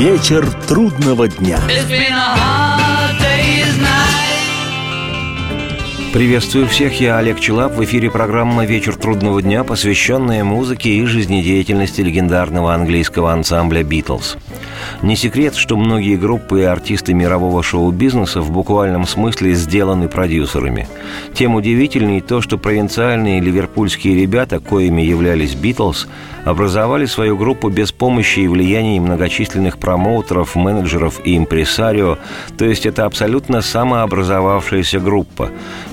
Вечер трудного дня. Приветствую всех, я Олег Челап. В эфире программа «Вечер трудного дня», посвященная музыке и жизнедеятельности легендарного английского ансамбля «Битлз». Не секрет, что многие группы и артисты мирового шоу-бизнеса в буквальном смысле сделаны продюсерами. Тем удивительней то, что провинциальные ливерпульские ребята, коими являлись «Битлз», образовали свою группу без помощи и влияния многочисленных промоутеров, менеджеров и импресарио, то есть это абсолютно самообразовавшаяся группа.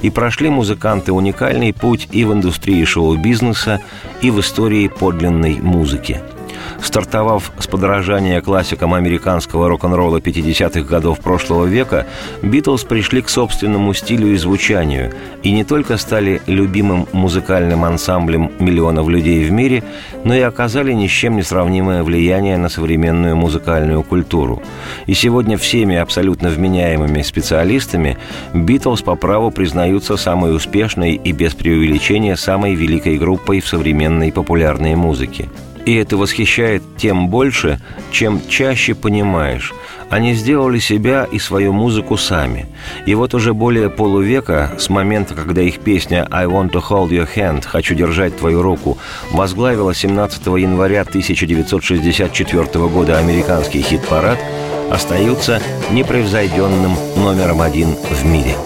И прошли музыканты уникальный путь и в индустрии шоу-бизнеса, и в истории подлинной музыки – Стартовав с подражания классикам американского рок-н-ролла 50-х годов прошлого века, Битлз пришли к собственному стилю и звучанию и не только стали любимым музыкальным ансамблем миллионов людей в мире, но и оказали ни с чем не сравнимое влияние на современную музыкальную культуру. И сегодня всеми абсолютно вменяемыми специалистами Битлз по праву признаются самой успешной и без преувеличения самой великой группой в современной популярной музыке. И это восхищает тем больше, чем чаще понимаешь. Они сделали себя и свою музыку сами. И вот уже более полувека, с момента, когда их песня «I want to hold your hand» «Хочу держать твою руку» возглавила 17 января 1964 года американский хит-парад, остаются непревзойденным номером один в мире.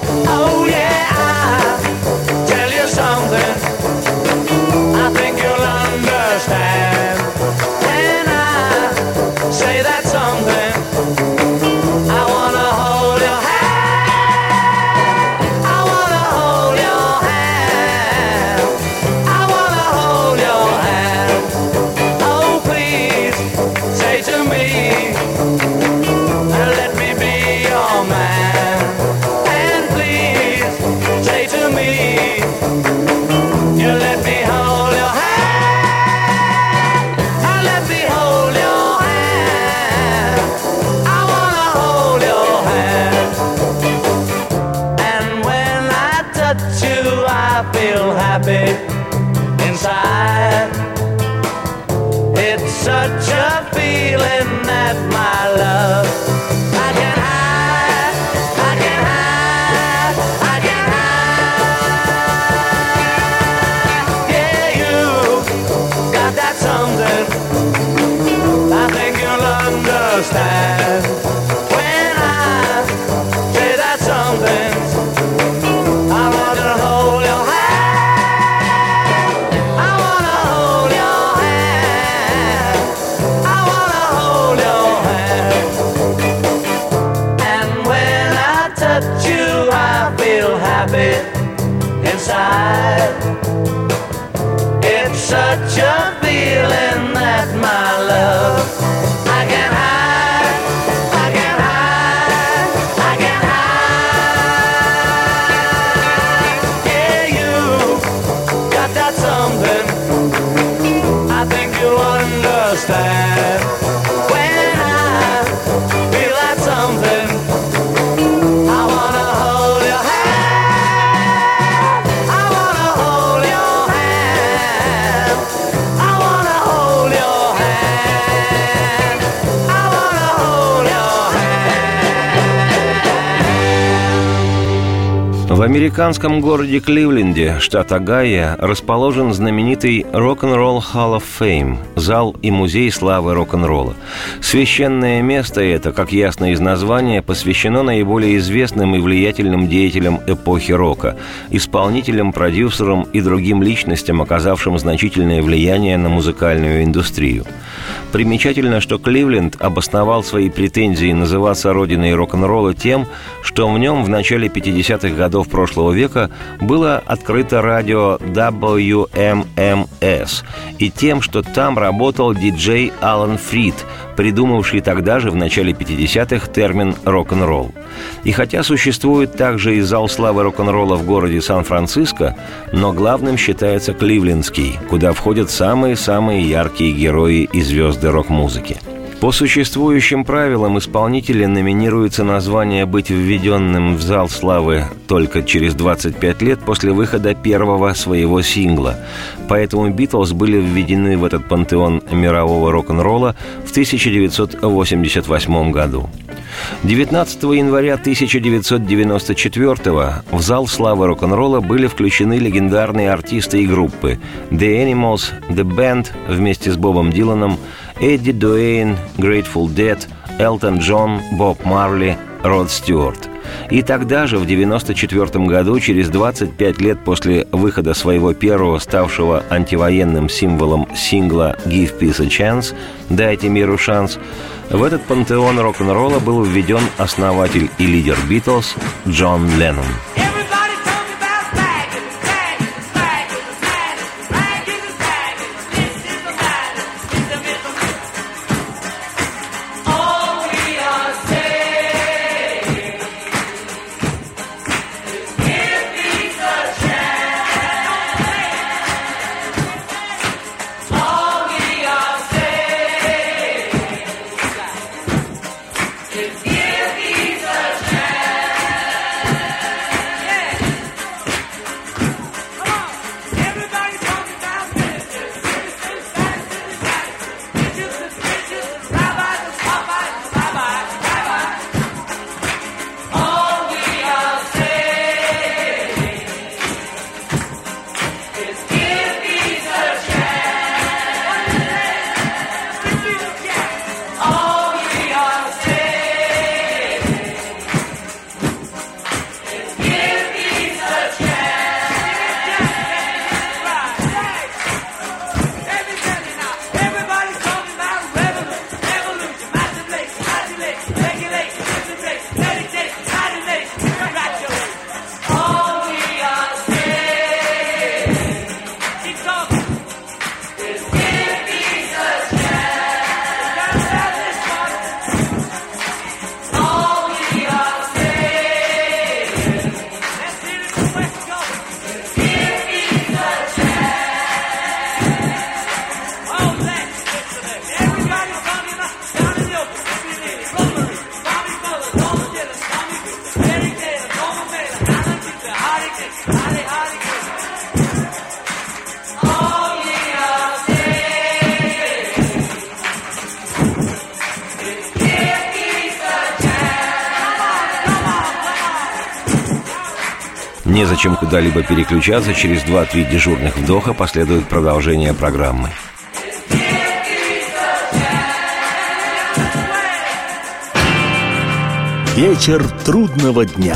such feeling. В американском городе Кливленде, штат Огайо, расположен знаменитый Rock'n'Roll Hall of Fame – зал и музей славы рок-н-ролла. Священное место это, как ясно из названия, посвящено наиболее известным и влиятельным деятелям эпохи рока, исполнителям, продюсерам и другим личностям, оказавшим значительное влияние на музыкальную индустрию. Примечательно, что Кливленд обосновал свои претензии называться родиной рок-н-ролла тем, что в нем в начале 50-х годов прошлого века было открыто радио WMMS, и тем, что там работал диджей Алан Фрид, придумавший тогда же в начале 50-х термин «рок-н-ролл». И хотя существует также и зал славы рок-н-ролла в городе Сан-Франциско, но главным считается Кливлендский, куда входят самые-самые яркие герои и звезды рок-музыки – По существующим правилам исполнители номинируются на звание быть введенным в зал славы только через 25 лет после выхода первого своего сингла. Поэтому «Битлз» были введены в этот пантеон мирового рок-н-ролла в 1988 году. 19 января 1994 в зал славы рок-н-ролла были включены легендарные артисты и группы The Animals, The Band вместе с Бобом Диланом, Эдди Дуэйн, Grateful Dead, Элтон Джон, Боб Марли, Род Стюарт. И тогда же, в 1994 году, через 25 лет после выхода своего первого, ставшего антивоенным символом сингла «Give Peace a Chance» «Дайте миру шанс», в этот пантеон рок-н-ролла был введен основатель и лидер «Битлз» Джон Леннон – Незачем куда-либо переключаться, через 2-3 дежурных вдоха последует продолжение программы. Вечер трудного дня.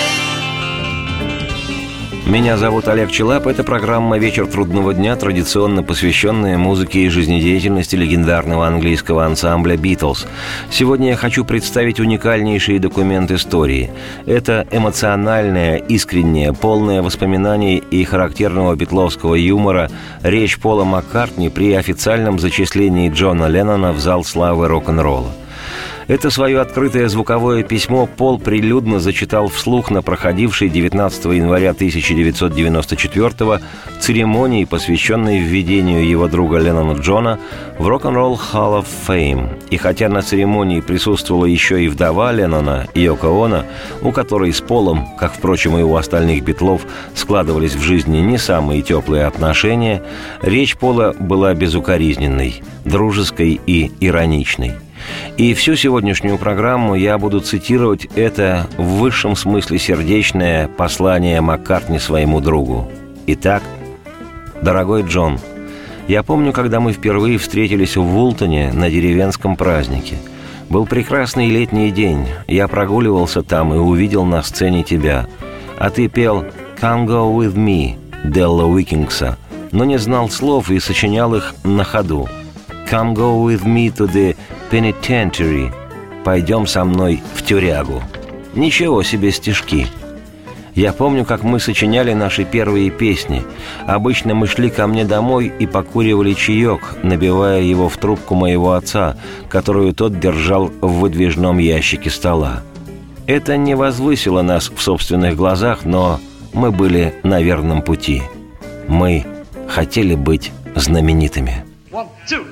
Меня зовут Олег Челап. Это программа «Вечер трудного дня», традиционно посвященная музыке и жизнедеятельности легендарного английского ансамбля «Битлз». Сегодня я хочу представить уникальнейший документ истории. Это эмоциональная, искренняя, полная воспоминаний и характерного битловского юмора речь Пола Маккартни при официальном зачислении Джона Леннона в зал славы рок-н-ролла. Это свое открытое звуковое письмо Пол прилюдно зачитал вслух на проходившей 19 января 1994 церемонии, посвященной введению его друга Леннона Джона в Rock'n'Roll Hall of Fame. И хотя на церемонии присутствовала еще и вдова Леннона, Йоко Оно, у которой с Полом, как, впрочем, и у остальных битлов, складывались в жизни не самые теплые отношения, речь Пола была безукоризненной, дружеской и ироничной – и всю сегодняшнюю программу я буду цитировать это в высшем смысле сердечное послание Маккартни своему другу. Итак, дорогой Джон, я помню, когда мы впервые встретились в Вултоне на деревенском празднике. Был прекрасный летний день. Я прогуливался там и увидел на сцене тебя. А ты пел «Come go with me» Делла Уикингса, но не знал слов и сочинял их на ходу – «Come go with me to the penitentiary» «Пойдем со мной в тюрягу». Ничего себе стишки – я помню, как мы сочиняли наши первые песни. Обычно мы шли ко мне домой и покуривали чаек, набивая его в трубку моего отца, которую тот держал в выдвижном ящике стола. Это не возвысило нас в собственных глазах, но мы были на верном пути. Мы хотели быть знаменитыми. One, two.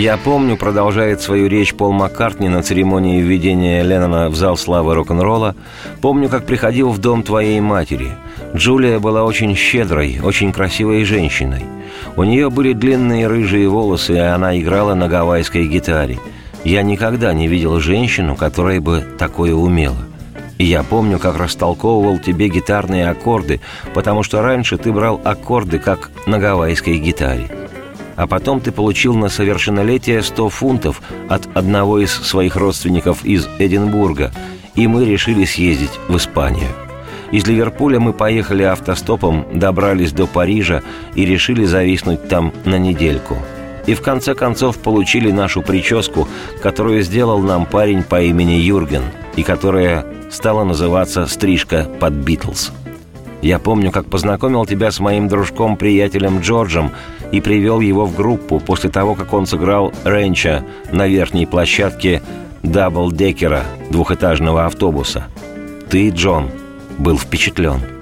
Я помню, продолжает свою речь Пол Маккартни на церемонии введения Леннона в зал славы рок-н-ролла. Помню, как приходил в дом твоей матери. Джулия была очень щедрой, очень красивой женщиной. У нее были длинные рыжие волосы, и она играла на гавайской гитаре. Я никогда не видел женщину, которая бы такое умела. И я помню, как растолковывал тебе гитарные аккорды, потому что раньше ты брал аккорды, как на гавайской гитаре а потом ты получил на совершеннолетие 100 фунтов от одного из своих родственников из Эдинбурга, и мы решили съездить в Испанию. Из Ливерпуля мы поехали автостопом, добрались до Парижа и решили зависнуть там на недельку. И в конце концов получили нашу прическу, которую сделал нам парень по имени Юрген, и которая стала называться «Стрижка под Битлз». Я помню, как познакомил тебя с моим дружком-приятелем Джорджем и привел его в группу после того, как он сыграл Ренча на верхней площадке даблдекера двухэтажного автобуса. Ты, Джон, был впечатлен.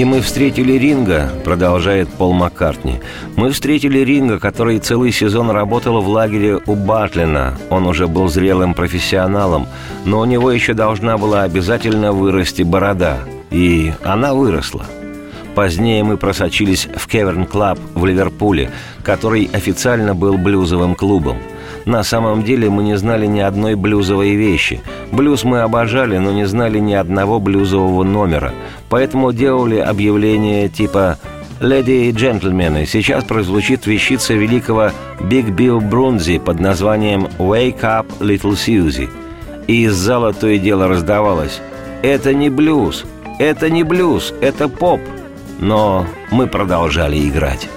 И мы встретили Ринга, продолжает Пол Маккартни. Мы встретили Ринга, который целый сезон работал в лагере у Батлина. Он уже был зрелым профессионалом, но у него еще должна была обязательно вырасти борода. И она выросла. Позднее мы просочились в Cavern Club в Ливерпуле, который официально был блюзовым клубом – на самом деле мы не знали ни одной блюзовой вещи. Блюз мы обожали, но не знали ни одного блюзового номера. Поэтому делали объявления типа «Леди и джентльмены, сейчас прозвучит вещица великого Биг Билл Брунзи под названием «Wake up, Little Susie». И из зала то и дело раздавалось «Это не блюз, это не блюз, это поп». Но мы продолжали играть.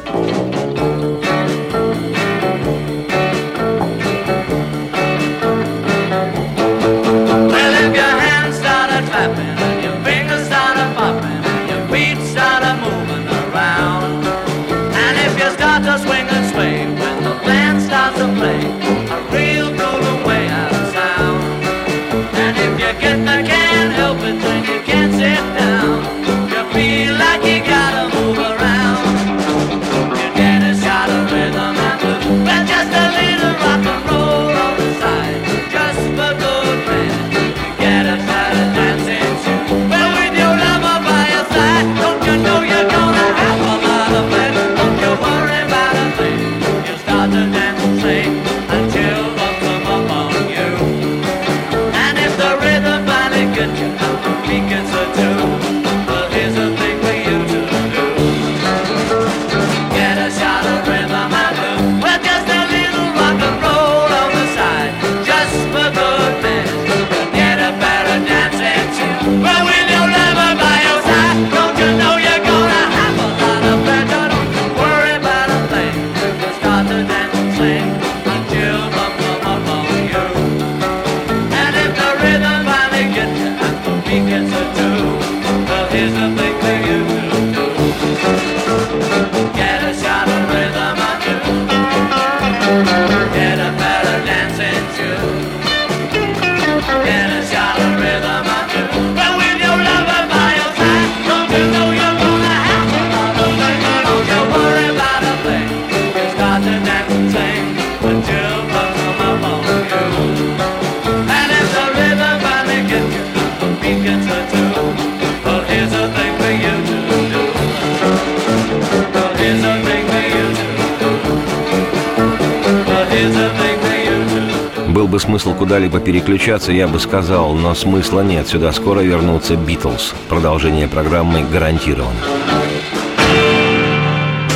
Бы смысл куда-либо переключаться, я бы сказал, но смысла нет. Сюда скоро вернутся Битлз. Продолжение программы гарантировано.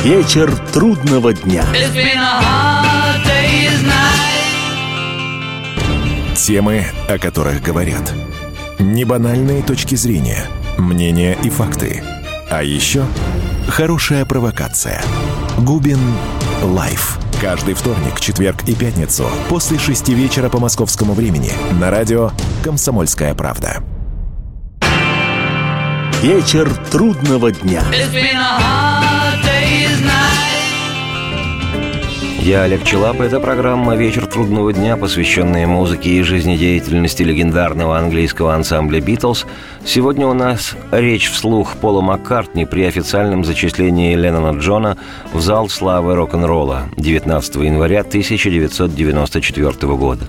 Вечер трудного дня. Темы, о которых говорят. Небанальные точки зрения, мнения и факты. А еще хорошая провокация. Губин Live. Каждый вторник, четверг и пятницу после шести вечера по московскому времени на радио «Комсомольская правда». Вечер трудного дня. Я Олег Челап. Это программа «Вечер трудного дня», посвященная музыке и жизнедеятельности легендарного английского ансамбля «Битлз». Сегодня у нас речь вслух Пола Маккартни при официальном зачислении Леннона Джона в зал славы рок-н-ролла 19 января 1994 года.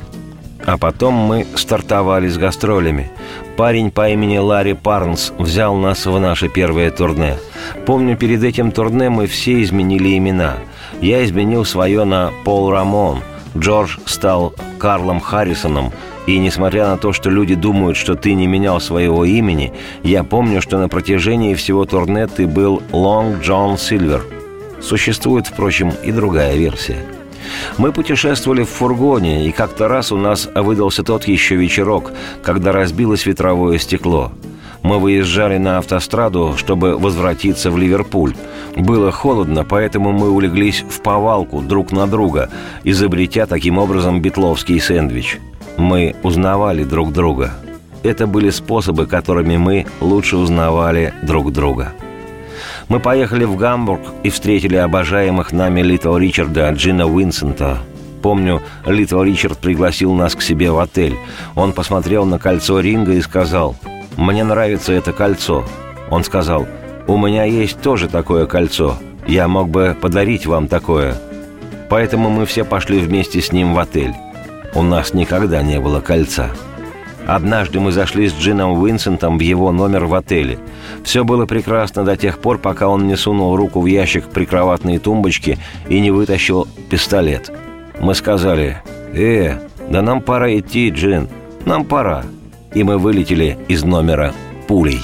А потом мы стартовали с гастролями. Парень по имени Ларри Парнс взял нас в наше первое турне. Помню, перед этим турне мы все изменили имена – я изменил свое на Пол Рамон. Джордж стал Карлом Харрисоном, и несмотря на то, что люди думают, что ты не менял своего имени, я помню, что на протяжении всего турне ты был Лонг Джон Сильвер. Существует, впрочем, и другая версия. Мы путешествовали в фургоне, и как-то раз у нас выдался тот еще вечерок, когда разбилось ветровое стекло – мы выезжали на автостраду, чтобы возвратиться в Ливерпуль. Было холодно, поэтому мы улеглись в повалку друг на друга, изобретя таким образом битловский сэндвич. Мы узнавали друг друга. Это были способы, которыми мы лучше узнавали друг друга. Мы поехали в Гамбург и встретили обожаемых нами Литл Ричарда Джина Уинсента. Помню, Литл Ричард пригласил нас к себе в отель. Он посмотрел на кольцо ринга и сказал – «Мне нравится это кольцо». Он сказал, У меня есть тоже такое кольцо. Я мог бы подарить вам такое. Поэтому мы все пошли вместе с ним в отель. У нас никогда не было кольца. Однажды мы зашли с Джином Уинсентом в его номер в отеле. Все было прекрасно до тех пор, пока он не сунул руку в ящик прикроватной тумбочки и не вытащил пистолет. Мы сказали, «Э, да нам пора идти, Джин, нам пора». И мы вылетели из номера пулей.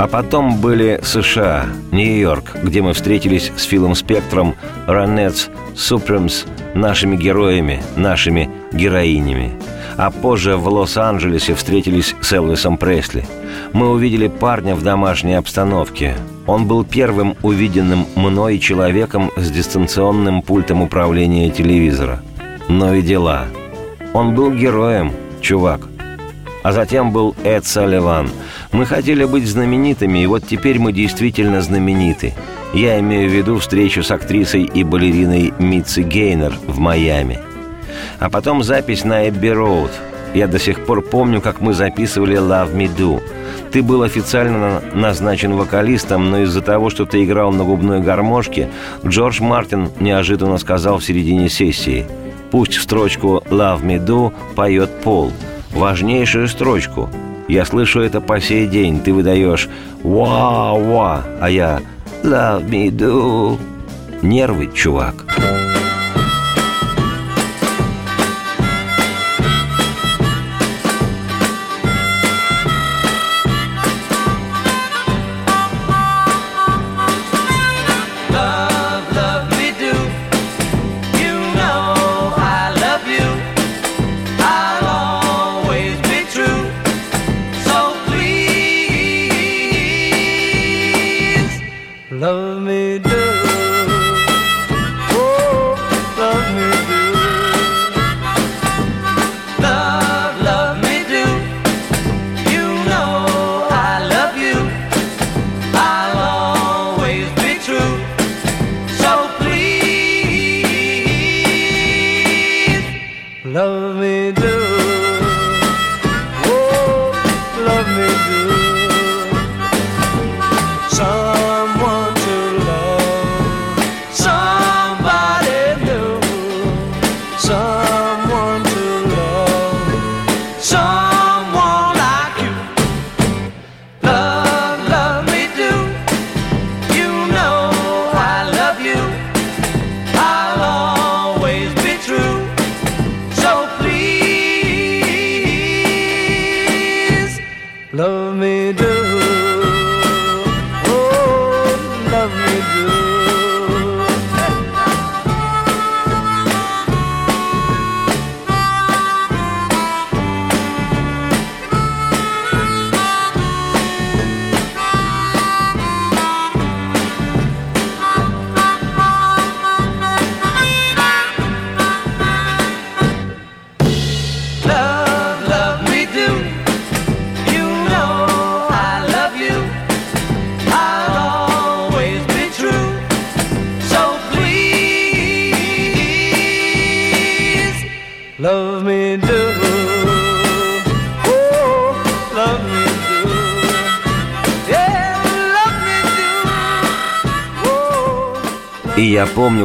А потом были США, Нью-Йорк, где мы встретились с Филом Спектром, Ранетс, Супремс, нашими героями, нашими героинями. А позже в Лос-Анджелесе встретились с Элвисом Пресли. Мы увидели парня в домашней обстановке. Он был первым увиденным мной человеком с дистанционным пультом управления телевизора. Но и дела. Он был героем, чувак. А затем был Эд Салливан – мы хотели быть знаменитыми, и вот теперь мы действительно знамениты. Я имею в виду встречу с актрисой и балериной Митси Гейнер в Майами. А потом запись на Эбби Роуд. Я до сих пор помню, как мы записывали «Love Me Do». Ты был официально назначен вокалистом, но из-за того, что ты играл на губной гармошке, Джордж Мартин неожиданно сказал в середине сессии «Пусть строчку «Love Me Do» поет Пол, важнейшую строчку – я слышу это по сей день. Ты выдаешь «Ва-ва», а я «Love me do». Нервы, чувак. Чувак.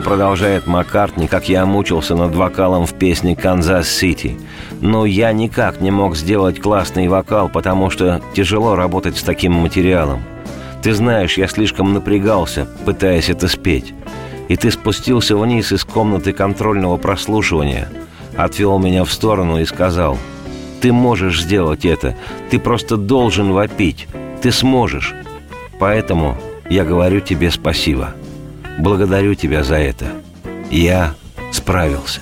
Продолжает Маккартни, как я мучился над вокалом в песне «Канзас-Сити». Но я никак не мог сделать классный вокал, потому что тяжело работать с таким материалом. Ты знаешь, я слишком напрягался, пытаясь это спеть. И ты спустился вниз из комнаты контрольного прослушивания, отвел меня в сторону и сказал, «Ты можешь сделать это, ты просто должен вопить, ты сможешь». Поэтому я говорю тебе спасибо. Благодарю тебя за это. Я справился.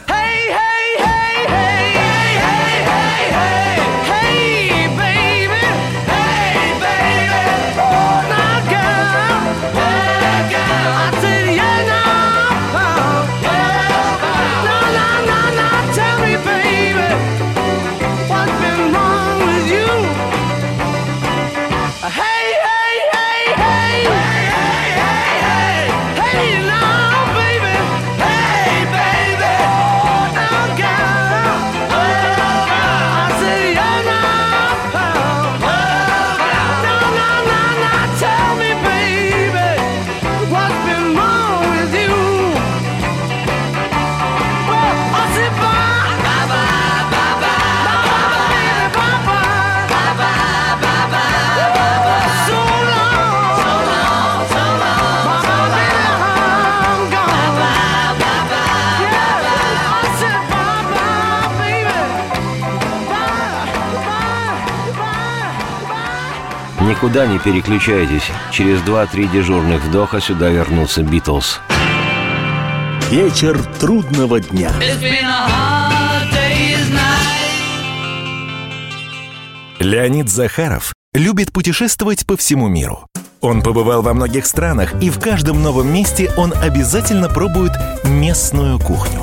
Никуда не переключайтесь. Через два-три дежурных вдоха сюда вернутся Битлз. Вечер трудного дня. It's been a hard day's night. Леонид Захаров любит путешествовать по всему миру. Он побывал во многих странах, и в каждом новом месте он обязательно пробует местную кухню.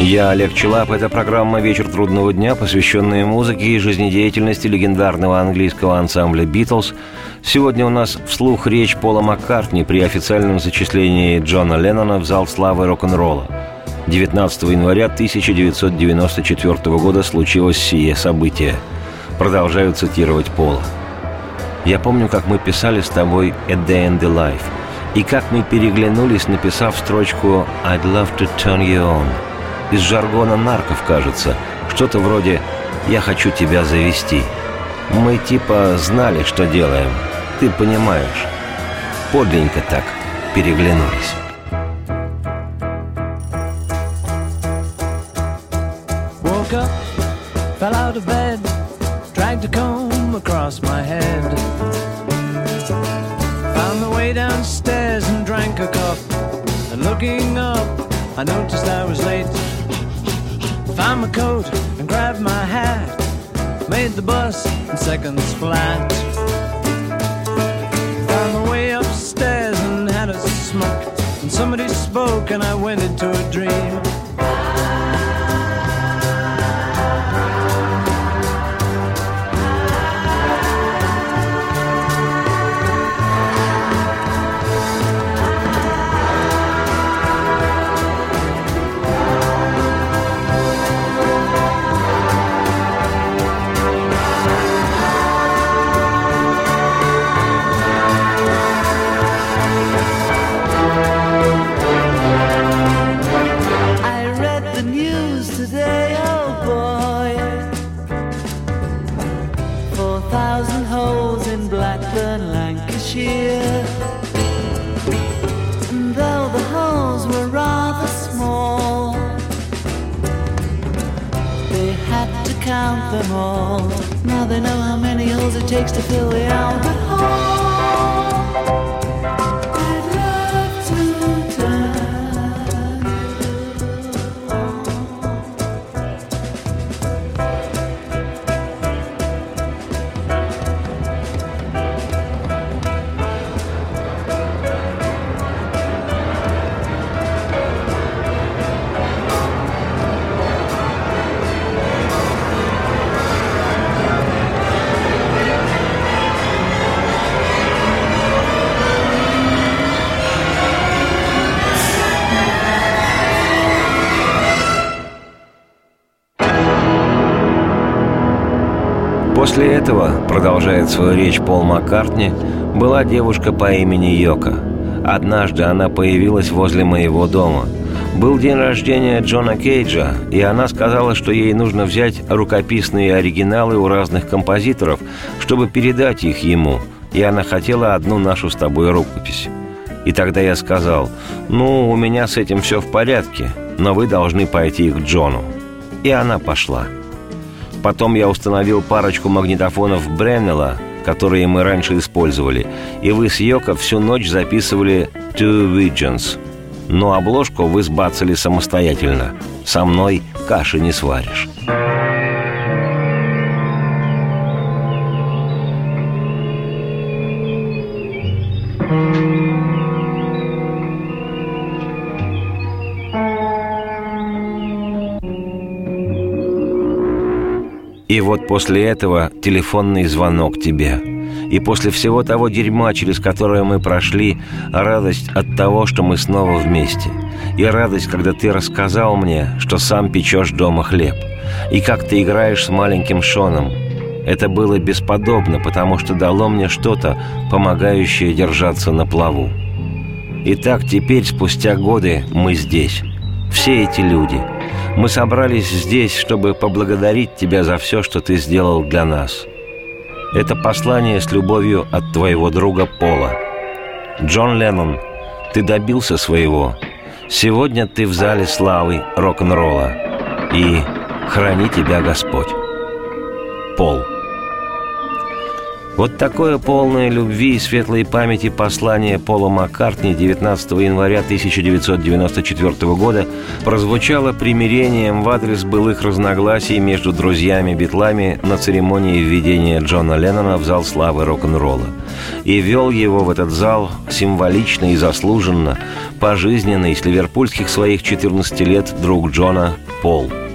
Я Олег Челап. Это программа «Вечер трудного дня», посвященная музыке и жизнедеятельности легендарного английского ансамбля «Битлз». Сегодня у нас вслух речь Пола Маккартни при официальном зачислении Джона Леннона в зал славы рок-н-ролла. 19 января 1994 года случилось сие событие. Продолжаю цитировать Пола. Я помню, как мы писали с тобой «A Day in the Life», и как мы переглянулись, написав строчку «I'd love to turn you on». Из жаргона нарков, кажется, что-то вроде «Я хочу тебя завести». Мы типа знали, что делаем. Ты понимаешь. Подлинненько так переглянулись. Fell out of bed, dragged a comb across my head. Found the way downstairs and drank a cup. And looking up, I noticed I was late. Found my coat and grabbed my hat. Made the bus in seconds flat. Found the way upstairs and had a smoke. And somebody spoke and I went into a dream. После этого, продолжает свою речь Пол Маккартни, была девушка по имени Йока. Однажды она появилась возле моего дома. Был день рождения Джона Кейджа, и она сказала, что ей нужно взять рукописные оригиналы у разных композиторов, чтобы передать их ему, и она хотела одну нашу с тобой рукопись. И тогда я сказал, ну, у меня с этим все в порядке, но вы должны пойти к Джону. И она пошла. Потом я установил парочку магнитофонов Бреннелла, которые мы раньше использовали, и вы с Йоко всю ночь записывали «Two Visions». Но обложку вы сбацали самостоятельно. Со мной каши не сваришь. И вот после этого телефонный звонок тебе. И после всего того дерьма, через которое мы прошли, радость от того, что мы снова вместе. И радость, когда ты рассказал мне, что сам печешь дома хлеб. И как ты играешь с маленьким Шоном. Это было бесподобно, потому что дало мне что-то, помогающее держаться на плаву. Итак, теперь, спустя годы, мы здесь. Все эти люди. Мы собрались здесь, чтобы поблагодарить тебя за все, что ты сделал для нас. Это послание с любовью от твоего друга Пола. Джон Леннон, ты добился своего. Сегодня ты в зале славы рок-н-ролла. И храни тебя Господь. Пол. Вот такое полное любви и светлой памяти послание Пола Маккартни 19 января 1994 года прозвучало примирением в адрес былых разногласий между друзьями-битлами на церемонии введения Джона Леннона в зал славы рок-н-ролла. И вел его в этот зал символично и заслуженно, пожизненно из ливерпульских своих 14 лет друг Джона Пол –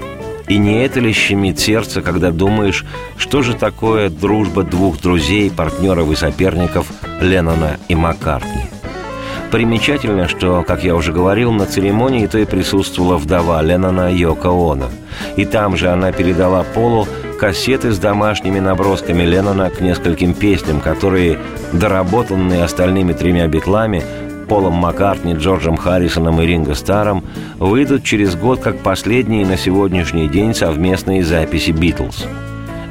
и не это ли щемит сердце, когда думаешь, что же такое дружба двух друзей, партнеров и соперников Леннона и Маккартни? Примечательно, что, как я уже говорил, на церемонии той присутствовала вдова Леннона Йоко Оно. И там же она передала Полу кассеты с домашними набросками Леннона к нескольким песням, которые, доработанные остальными тремя битлами, Полом Маккартни, Джорджем Харрисоном и Ринго Старом выйдут через год как последние на сегодняшний день совместные записи «Битлз».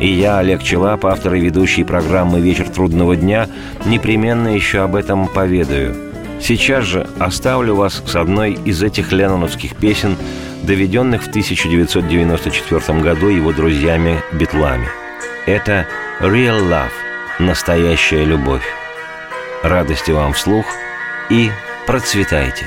И я, Олег Челап, автор и ведущий программы «Вечер трудного дня», непременно еще об этом поведаю. Сейчас же оставлю вас с одной из этих ленноновских песен, доведенных в 1994 году его друзьями-битлами. Это «Real Love» – «Настоящая любовь». Радости вам вслух – и процветайте.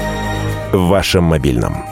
В вашем мобильном.